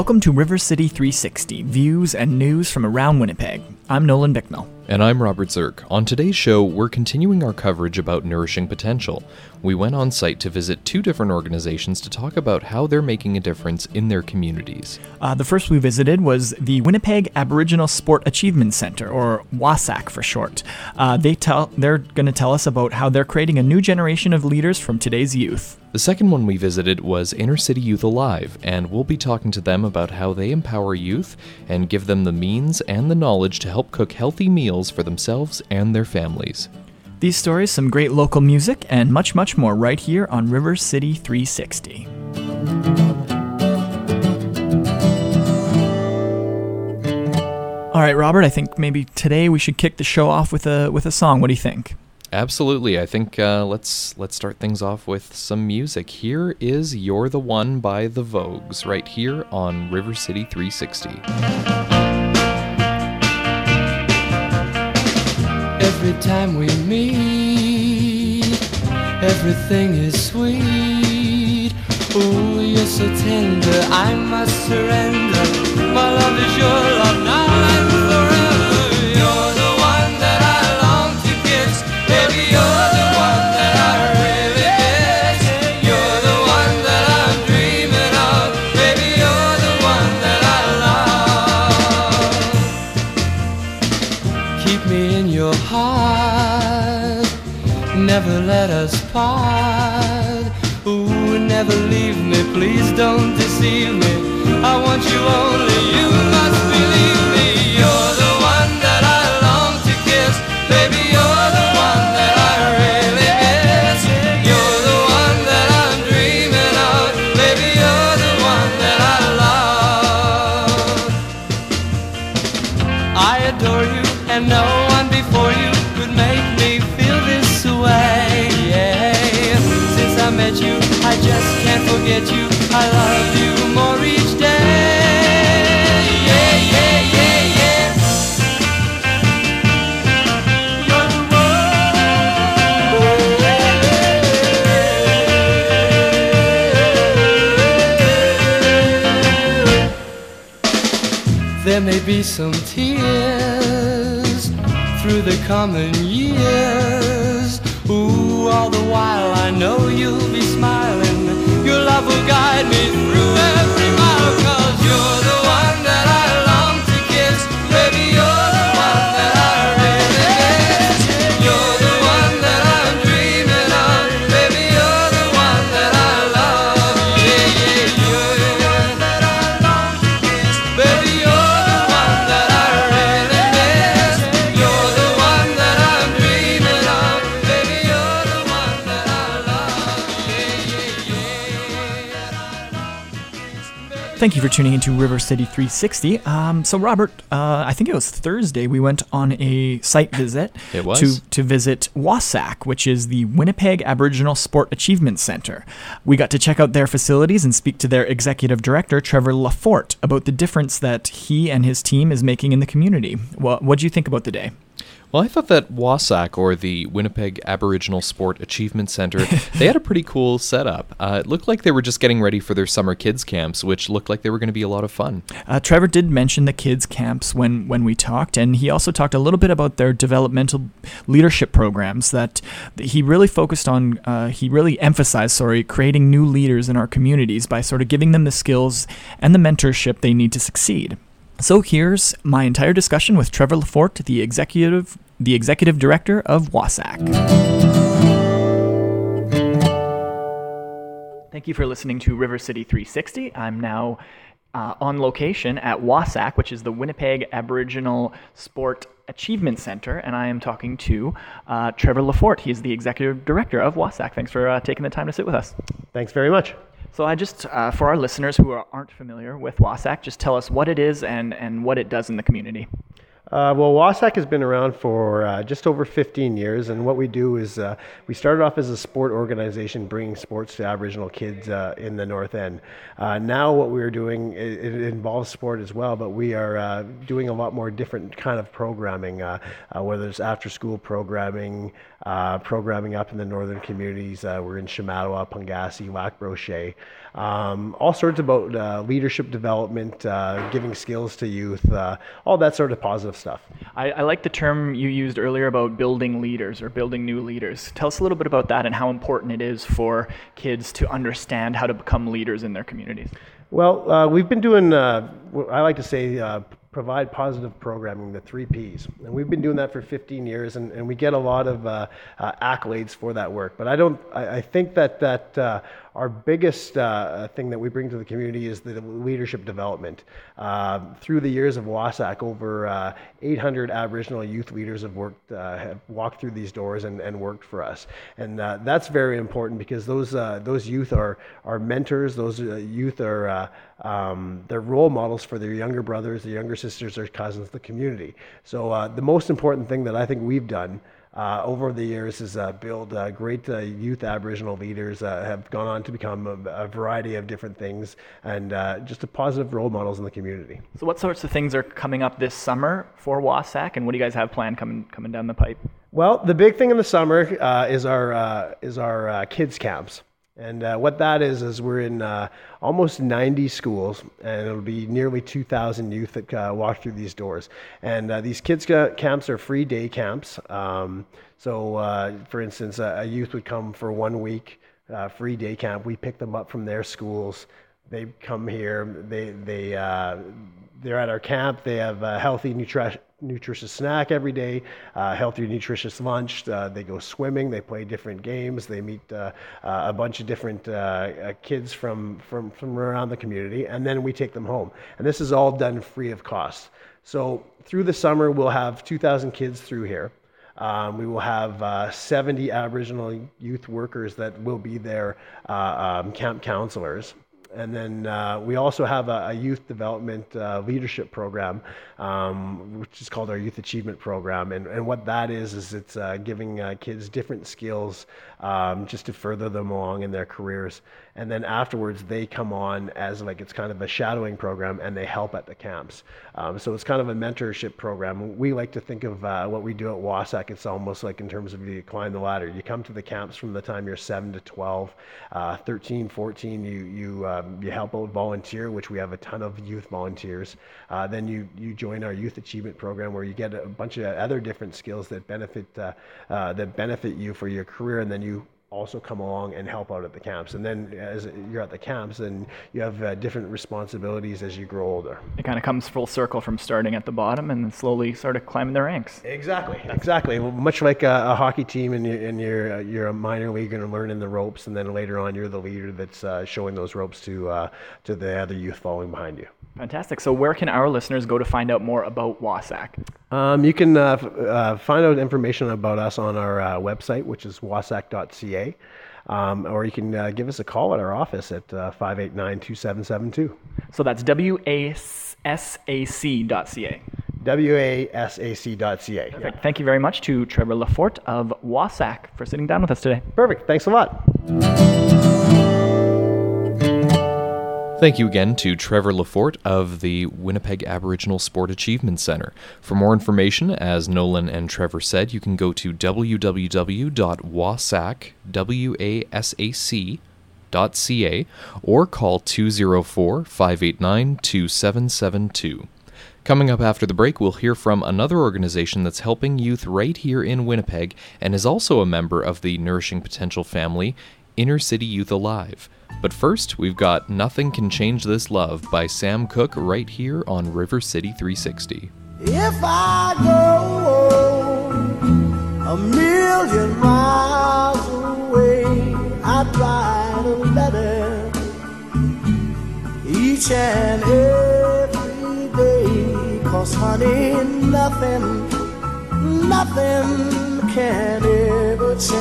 Welcome to River City 360, views and news from around Winnipeg. I'm Nolan Bicknell. And I'm Robert Zirk. On today's show, we're continuing our coverage about nourishing potential. We went on site to visit two different organizations to talk about how they're making a difference in their communities. Uh, the first we visited was the Winnipeg Aboriginal Sport Achievement Center, or WASAC for short. Uh, they tell they're going to tell us about how they're creating a new generation of leaders from today's youth. The second one we visited was Inner City Youth Alive, and we'll be talking to them about how they empower youth and give them the means and the knowledge to help cook healthy meals for themselves and their families. These stories, some great local music, and much, much more right here on River City 360. All right, Robert. I think maybe today we should kick the show off with a with a song. What do you think? Absolutely. I think uh, let's let's start things off with some music. Here is "You're the One" by the Vogues, right here on River City 360. Every time we meet, everything is sweet. Oh, you're so tender, I must surrender. My love is your Never let us part. Ooh, never leave me. Please don't deceive me. I want you only. You There may be some tears through the coming years. Ooh, all the while I know you'll be smiling. Your love will Thank you for tuning into River City 360. Um, so, Robert, uh, I think it was Thursday we went on a site visit It was. to to visit WASAC, which is the Winnipeg Aboriginal Sport Achievement Center. We got to check out their facilities and speak to their executive director, Trevor LaForte, about the difference that he and his team is making in the community. What what do you think about the day? Well, I thought that WASAC, or the Winnipeg Aboriginal Sport Achievement Center, they had a pretty cool setup. Uh, it looked like they were just getting ready for their summer kids camps, which looked like they were going to be a lot of fun. Uh, Trevor did mention the kids' camps when, when we talked, and he also talked a little bit about their developmental leadership programs that he really focused on. Uh, he really emphasized, sorry, creating new leaders in our communities by sort of giving them the skills and the mentorship they need to succeed. So here's my entire discussion with Trevor LaForte, the executive the executive director of WASAC. Thank you for listening to River City 360. I'm now uh, on location at WASAC, which is the Winnipeg Aboriginal Sport Achievement Center, and I am talking to uh, Trevor LaForte. He's the executive director of WASAC. Thanks for uh, taking the time to sit with us. Thanks very much. So, I just, uh, for our listeners who are, aren't familiar with WASAC, just tell us what it is and, and what it does in the community. Uh, well, WASAC has been around for uh, just over 15 years, and what we do is uh, we started off as a sport organization bringing sports to Aboriginal kids uh, in the North End. Uh, now, what we're doing it, it, involves sport as well, but we are uh, doing a lot more different kind of programming, whether it's after-school programming, programming up in the northern communities. we're in Shamattawa, Pauingassi, Lac Brochet, um, all sorts about leadership development, giving skills to youth, all that sort of positive stuff. I, I, like the term you used earlier about building leaders or building new leaders. Tell us a little bit about that and how important it is for kids to understand how to become leaders in their communities. Well, uh, we've been doing, uh, I like to say, uh, provide positive programming, the three Ps. And we've been doing that for 15 years, and, and we get a lot of uh, uh, accolades for that work. But I don't, I, I think that, that uh, our biggest uh, thing that we bring to the community is the leadership development. Uh, through the years of WASAC, over uh, 800 Aboriginal youth leaders have worked, uh, have walked through these doors and, and worked for us, and uh, that's very important because those uh, those youth are are mentors. Those youth are um, they're role models for their younger brothers, their younger sisters, their cousins, the community. So the most important thing that I think we've done uh, over the years has uh, built uh, great uh, youth Aboriginal leaders uh, have gone on to become a, a variety of different things and uh, just a positive role models in the community. So, what sorts of things are coming up this summer for WASAC, and what do you guys have planned coming coming down the pipe? Well, the big thing in the summer is our is our kids camps. And uh, what that is, is we're in uh, almost 90 schools, and it'll be nearly 2,000 youth that uh, walk through these doors. And uh, these kids camps are free day camps. Um, so, uh, for instance, a, youth would come for one week, uh, free day camp. We pick them up from their schools. They come here. They they they're at our camp. They have a healthy nutritious snack every day, uh, healthy, nutritious lunch. Uh, they go swimming. They play different games. They meet uh, uh a bunch of different uh, uh, kids from, from, from around the community, and then we take them home. And this is all done free of cost. So through the summer, we'll have 2,000 kids through here. Um, we will have 70 Aboriginal youth workers that will be there, um, camp counselors. And then uh, we also have a, a youth development uh, leadership program, um, which is called our Youth Achievement Program. And, and what that is, is it's uh, giving uh, kids different skills um, just to further them along in their careers. And then afterwards, they come on as like it's kind of a shadowing program and they help at the camps. Um, so it's kind of a mentorship program. We like to think of uh, what we do at WASAC, it's almost like in terms of you climb the ladder. You come to the camps from the time you're 7 to 12, uh, 13, 14, you, you um, you help out volunteer, which we have a ton of youth volunteers. Uh, then you you join our youth achievement program, where you get a bunch of other different skills that benefit uh, uh, that benefit you for your career, and then you also come along and help out at the camps. And then as you're at the camps, then you have uh, different responsibilities as you grow older. It kind of comes full circle from starting at the bottom and then slowly sort of climbing the ranks. Exactly, exactly. Well, much like a, a, hockey team and you're, and you're, uh, you're a minor league and learning the ropes, and then later on you're the leader that's uh, showing those ropes to, uh, to the other youth following behind you. Fantastic. So, where can our listeners go to find out more about WASAC? Um, you can uh, f- uh, find out information about us on our uh, website, which is wasac.ca, um, or you can uh, give us a call at our office at uh, 589 2772. So, that's W A S A C.ca. W-A-S-A-C.ca. Perfect. Yeah. Thank you very much to Trevor LaForte of WASAC for sitting down with us today. Perfect. Thanks a lot. Thank you again to Trevor LaForte of the Winnipeg Aboriginal Sport Achievement Center. For more information, as Nolan and Trevor said, you can go to www.wasac.ca or call 204 589 2772. Coming up after the break, we'll hear from another organization that's helping youth right here in Winnipeg and is also a member of the Nourishing Potential family, Inner City Youth Alive. But first, we've got Nothing Can Change This Love by Sam Cooke right here on River City 360. If I go a million miles away, I'd write a letter each and every day. Cause honey, nothing, nothing can ever change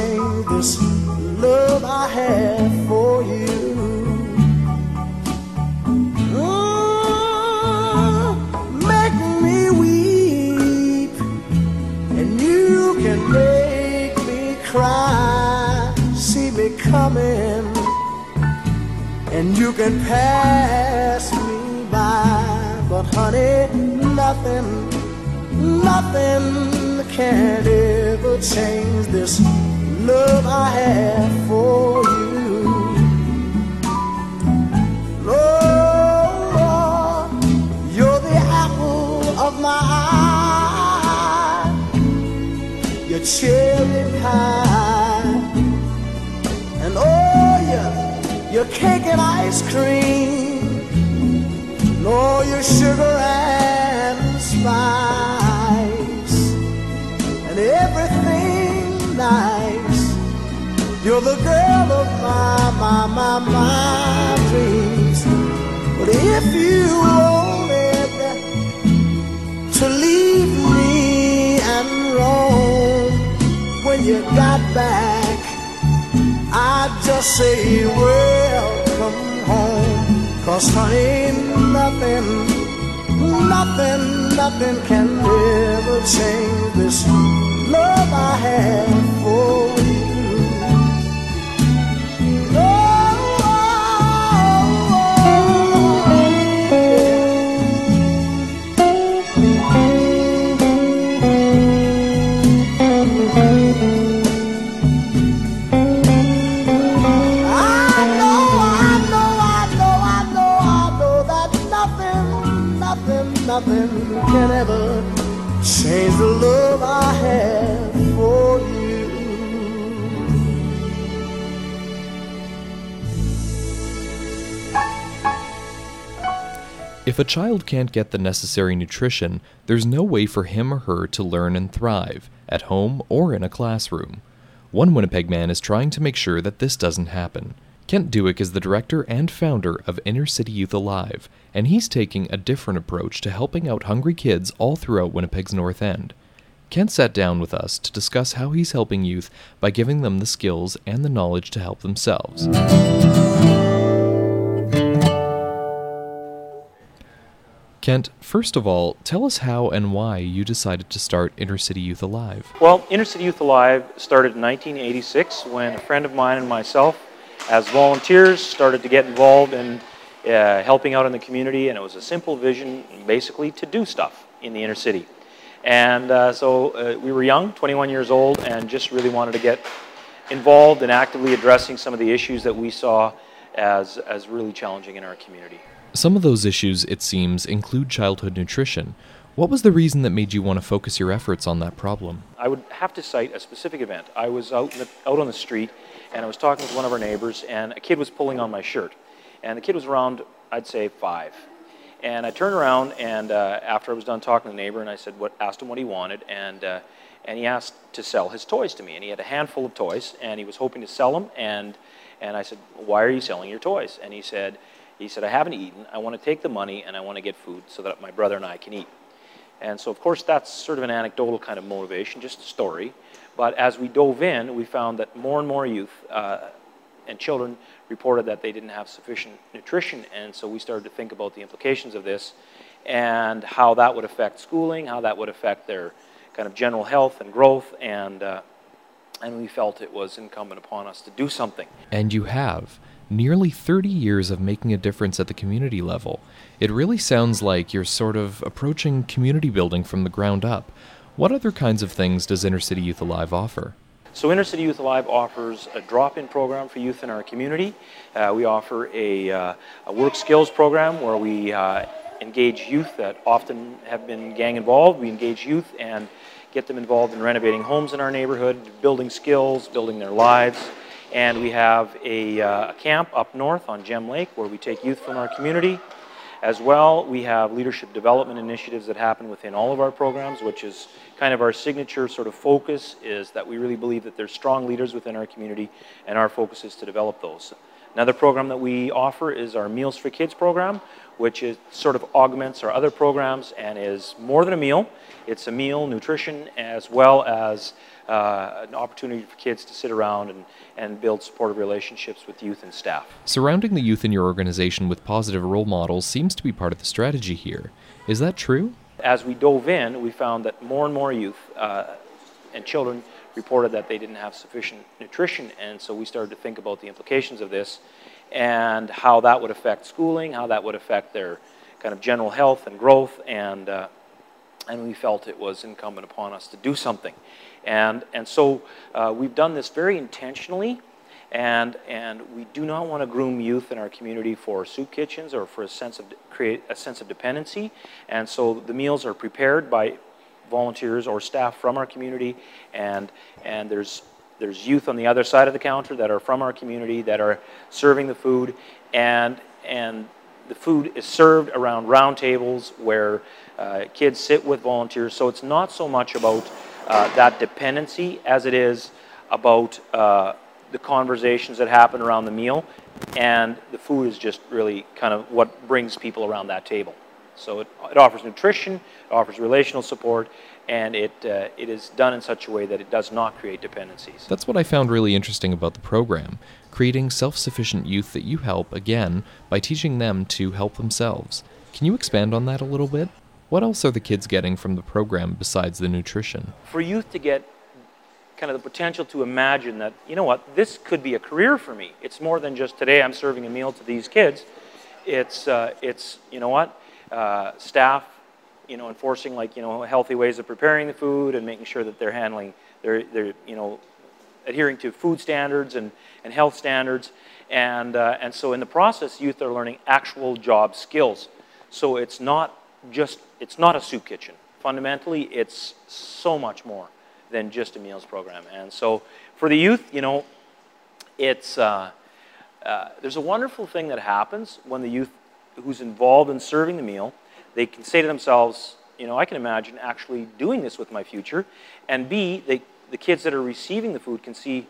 you can pass me by, but honey, nothing, nothing can ever change this love I have for you. Lord, you're the apple of my eye, your cherry pie, your cake and ice cream, nor your sugar and spice, and everything nice. You're the girl of my, my, my, my dreams. But if you wanted to leave me and roam when you got back, Say, welcome home. Cause honey, nothing, nothing, nothing can ever change this love I have for If a child can't get the necessary nutrition, there's no way for him or her to learn and thrive, at home or in a classroom. One Winnipeg man is trying to make sure that this doesn't happen. Kent Dueck is the director and founder of Inner City Youth Alive, and he's taking a different approach to helping out hungry kids all throughout Winnipeg's North End. Kent sat down with us to discuss how he's helping youth by giving them the skills and the knowledge to help themselves. Kent, first of all, tell us how and why you decided to start Inner City Youth Alive. Well, Inner City Youth Alive started in 1986 when a friend of mine and myself, as volunteers, started to get involved in uh, helping out in the community, and it was a simple vision, basically, to do stuff in the inner city. And uh, so uh, we were young, 21 years old, and just really wanted to get involved in actively addressing some of the issues that we saw as, as really challenging in our community. Some of those issues, it seems, include childhood nutrition. What was the reason that made you want to focus your efforts on that problem? I would have to cite a specific event. I was out, the, out on the street and I was talking with one of our neighbors, and a kid was pulling on my shirt. And the kid was around, I'd say, five. And I turned around, and uh, after I was done talking to the neighbor, and I said, what, asked him what he wanted, and, uh, and he asked to sell his toys to me. And he had a handful of toys, and he was hoping to sell them. And, and I said, why are you selling your toys? And he said, he said, I haven't eaten. I want to take the money, and I want to get food so that my brother and I can eat. And so, of course, that's sort of an anecdotal kind of motivation, just a story. But as we dove in, we found that more and more youth uh, and children reported that they didn't have sufficient nutrition. And so we started to think about the implications of this and how that would affect schooling, how that would affect their kind of general health and growth. And, uh, and we felt it was incumbent upon us to do something. And you have. Nearly 30 years of making a difference at the community level. It really sounds like you're sort of approaching community building from the ground up. What other kinds of things does Inner City Youth Alive offer? So Inner City Youth Alive offers a drop-in program for youth in our community. Uh, we offer a, uh, a work skills program where we uh, engage youth that often have been gang involved. We engage youth and get them involved in renovating homes in our neighborhood, building skills, building their lives. And we have a, uh, a camp up north on Gem Lake where we take youth from our community. As well, we have leadership development initiatives that happen within all of our programs, which is kind of our signature sort of focus is that we really believe that there's strong leaders within our community, and our focus is to develop those. Another program that we offer is our Meals for Kids program, which is sort of augments our other programs and is more than a meal. It's a meal, nutrition, as well as uh, an opportunity for kids to sit around and, and build supportive relationships with youth and staff. Surrounding the youth in your organization with positive role models seems to be part of the strategy here. Is that true? As we dove in, we found that more and more youth uh, and children reported that they didn't have sufficient nutrition, and so we started to think about the implications of this and how that would affect schooling, how that would affect their kind of general health and growth, and uh, and we felt it was incumbent upon us to do something. And, and so uh, we've done this very intentionally, and, and we do not want to groom youth in our community for soup kitchens or for a sense of create a sense of dependency. And so the meals are prepared by volunteers or staff from our community, and, and there's, there's youth on the other side of the counter that are from our community that are serving the food, and, and the food is served around round tables where uh, kids sit with volunteers. So it's not so much about uh, that dependency as it is about uh, the conversations that happen around the meal, and the food is just really kind of what brings people around that table. So it, it offers nutrition, it offers relational support, and it, uh, it is done in such a way that it does not create dependencies. That's what I found really interesting about the program creating self sufficient youth that you help, again, by teaching them to help themselves. Can you expand on that a little bit? What else are the kids getting from the program besides the nutrition? For youth to get kind of the potential to imagine that, you know what, this could be a career for me. It's more than just today I'm serving a meal to these kids. It's, uh, it's you know what, uh, staff, you know, enforcing like, you know, healthy ways of preparing the food and making sure that they're handling, they're, they're you know, adhering to food standards and, and health standards. And, uh, and so in the process, youth are learning actual job skills. So it's not just, it's not a soup kitchen. Fundamentally, it's so much more than just a meals program. And so for the youth, you know, it's, uh, uh, there's a wonderful thing that happens when the youth who's involved in serving the meal, they can say to themselves, you know, I can imagine actually doing this with my future. And B, they, the kids that are receiving the food can see,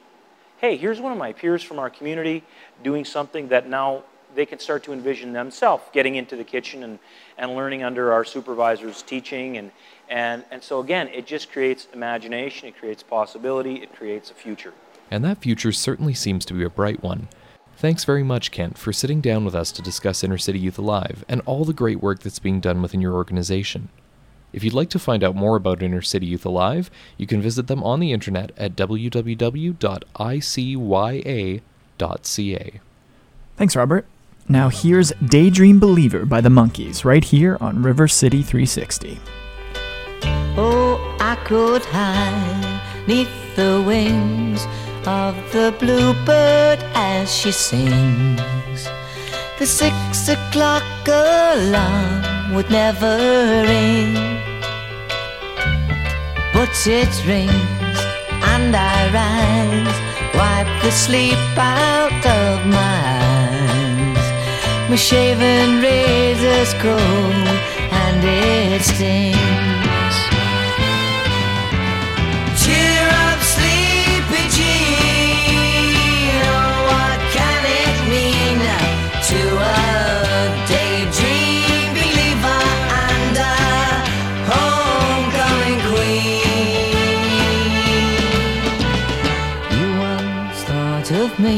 hey, here's one of my peers from our community doing something that now they can start to envision themselves getting into the kitchen and, and learning under our supervisors teaching and, and, and so again it just creates imagination it creates possibility it creates a future and that future certainly seems to be a bright one thanks very much kent for sitting down with us to discuss inner city youth alive and all the great work that's being done within your organization if you'd like to find out more about Inner City Youth Alive, you can visit them on the internet at www.icya.ca. Thanks, Robert. Now here's Daydream Believer by the Monkees right here on River City 360. Oh, I could hide neath the wings of the bluebird as she sings. The six o'clock alarm would never ring, but it rings and I rise, wipe the sleep out of my eyes. My shaven razor's cold and it stings. Cheer up, sleepy Jean. Oh, what can it mean to a daydream believer and a homecoming queen? You once thought of me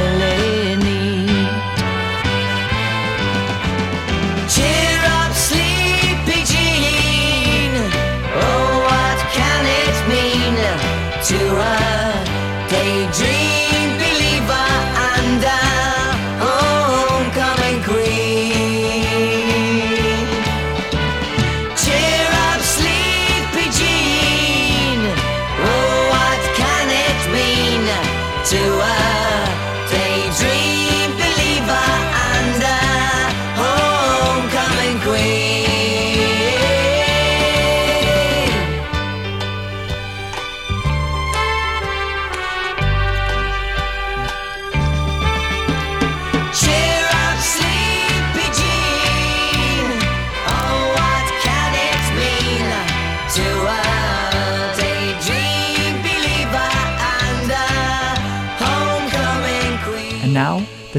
to a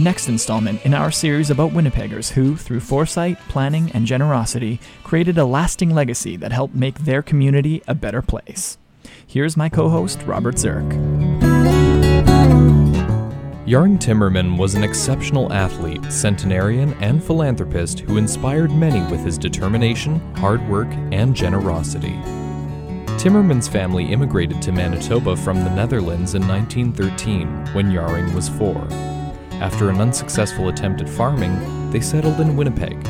next installment in our series about Winnipeggers who, through foresight, planning, and generosity, created a lasting legacy that helped make their community a better place. Here's my co host, Robert Zirk. Jaring Timmerman was an exceptional athlete, centenarian, and philanthropist who inspired many with his determination, hard work, and generosity. Timmerman's family immigrated to Manitoba from the Netherlands in 1913 when Jaring was four. After an unsuccessful attempt at farming, they settled in Winnipeg.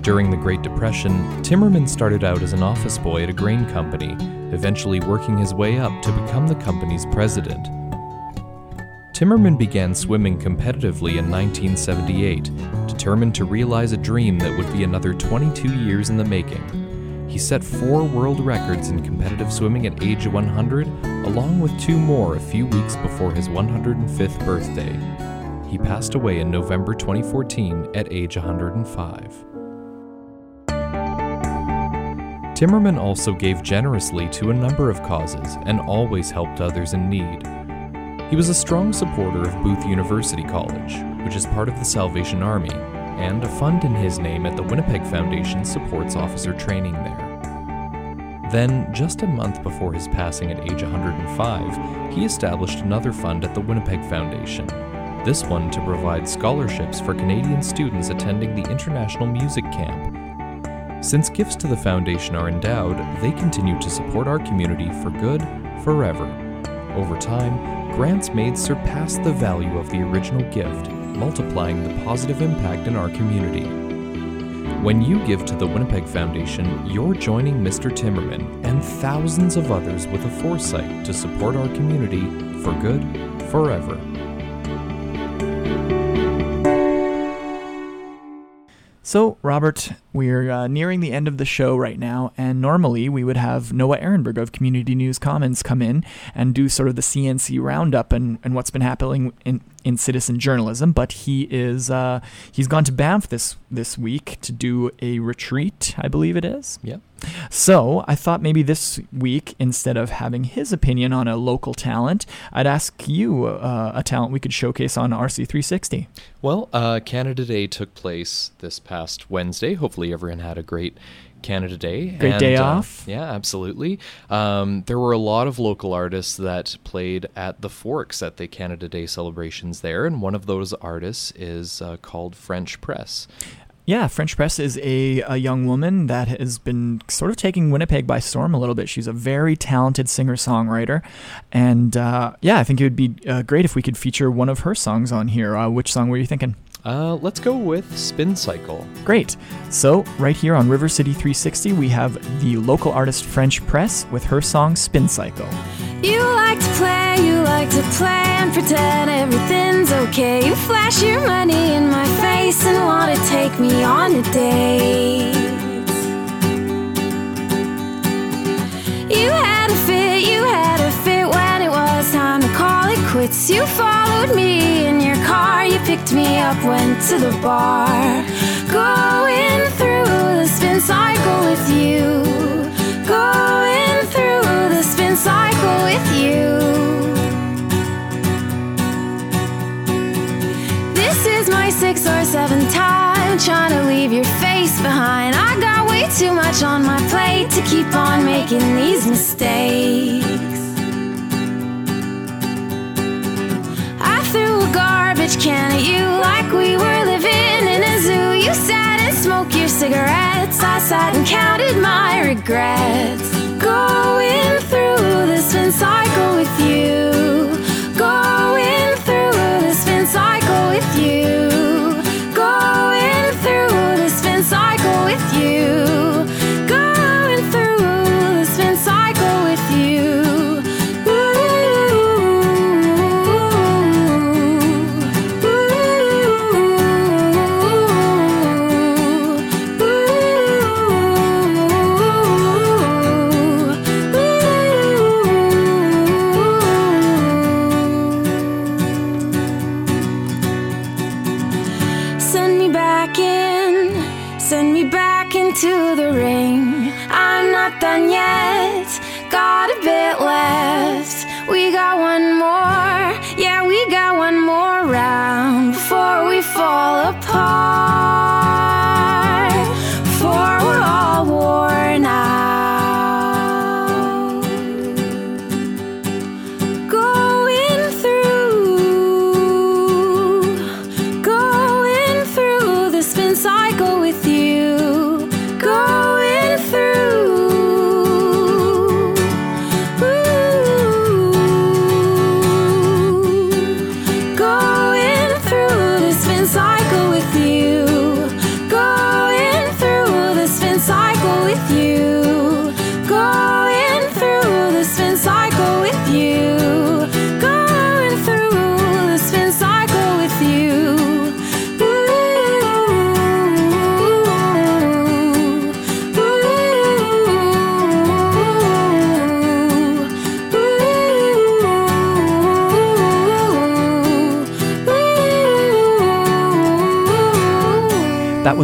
During the Great Depression, Timmerman started out as an office boy at a grain company, eventually working his way up to become the company's president. Timmerman began swimming competitively in 1978, determined to realize a dream that would be another 22 years in the making. He set four world records in competitive swimming at age 100, along with two more a few weeks before his 105th birthday. He passed away in November 2014 at age 105. Timmerman also gave generously to a number of causes and always helped others in need. He was a strong supporter of Booth University College, which is part of the Salvation Army, and a fund in his name at the Winnipeg Foundation supports officer training there. Then, just a month before his passing at age 105, he established another fund at the Winnipeg Foundation, this one to provide scholarships for Canadian students attending the International Music Camp. Since gifts to the foundation are endowed, they continue to support our community for good, forever. Over time, grants made surpass the value of the original gift, multiplying the positive impact in our community. When you give to the Winnipeg Foundation, you're joining Mr. Timmerman and thousands of others with a foresight to support our community for good, forever. So, Robert, we're uh, nearing the end of the show right now, and normally we would have Noah Ehrenberg of Community News Commons come in and do sort of the CNC roundup and, and what's been happening in, in citizen journalism. But he is uh, he's gone to Banff this this week to do a retreat, I believe it is. Yep. So I thought maybe this week, instead of having his opinion on a local talent, I'd ask you uh, a talent we could showcase on RC360. Well, uh, Canada Day took place this past Wednesday. Hopefully, everyone had a great Canada Day. Great day uh, off. Yeah, absolutely. Um, there were a lot of local artists that played at the Forks at the Canada Day celebrations there, and one of those artists is uh, called French Press. Yeah, French Press is a, a young woman that has been sort of taking Winnipeg by storm a little bit. She's a very talented singer songwriter. And uh, yeah, I think it would be uh, great if we could feature one of her songs on here. Uh, which song were you thinking? Uh, let's go with Spin Cycle. Great. So, right here on River City 360, we have the local artist French Press with her song Spin Cycle. You like to play, you like to play and pretend everything's okay. You flash your money in my face and want to take me on a date. You had a fit, you had a fit quits. You followed me in your car, you picked me up, went to the bar. Going through the spin cycle with you. Going through the spin cycle with you. This is my sixth or seventh time trying to leave your face behind. I got way too much on my plate to keep on making these mistakes. Cigarettes. I sat and counted my regrets. Going through the spin cycle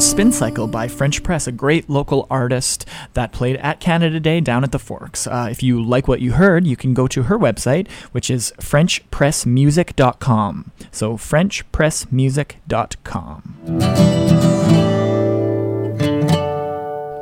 was Spin Cycle by French Press, a great local artist that played at Canada Day down at the Forks. Uh, if you like what you heard, you can go to her website, which is FrenchPressMusic.com. So, FrenchPressMusic.com.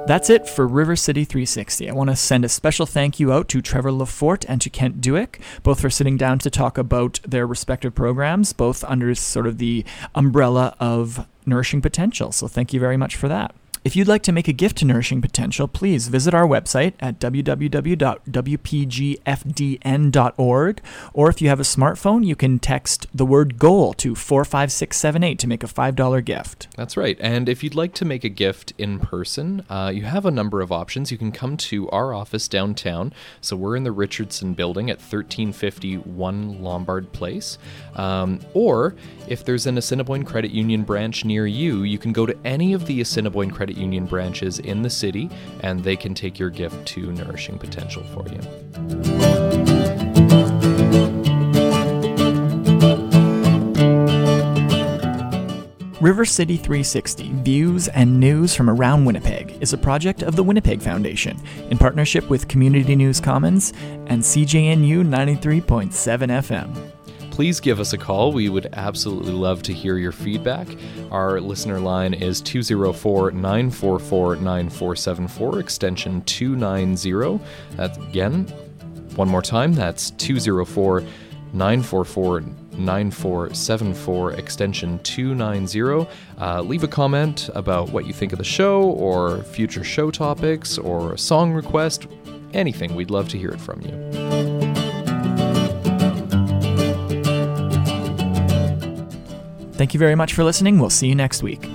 That's it for River City 360. I want to send a special thank you out to Trevor LaForte and to Kent Dueck, both for sitting down to talk about their respective programs, both under sort of the umbrella of Nourishing Potential. So thank you very much for that. If you'd like to make a gift to Nourishing Potential, please visit our website at www.wpgfdn.org. Or if you have a smartphone, you can text the word GOAL to 45678 to make a $5 gift. That's right. And if you'd like to make a gift in person, uh, you have a number of options. You can come to our office downtown. So we're in the Richardson building at 1351 Lombard Place. Um, or if there's an Assiniboine Credit Union branch near you, you can go to any of the Assiniboine Credit Union branches in the city and they can take your gift to Nourishing Potential for you. River City 360 Views and News from Around Winnipeg is a project of the Winnipeg Foundation in partnership with Community News Commons and CJNU 93.7 FM please give us a call. We would absolutely love to hear your feedback. Our listener line is 204 944 9474, extension 290. That's again, one more time, that's 204 944 9474 extension 290. Uh, leave a comment about what you think of the show or future show topics or a song request, anything. We'd love to hear it from you. Thank you very much for listening. We'll see you next week.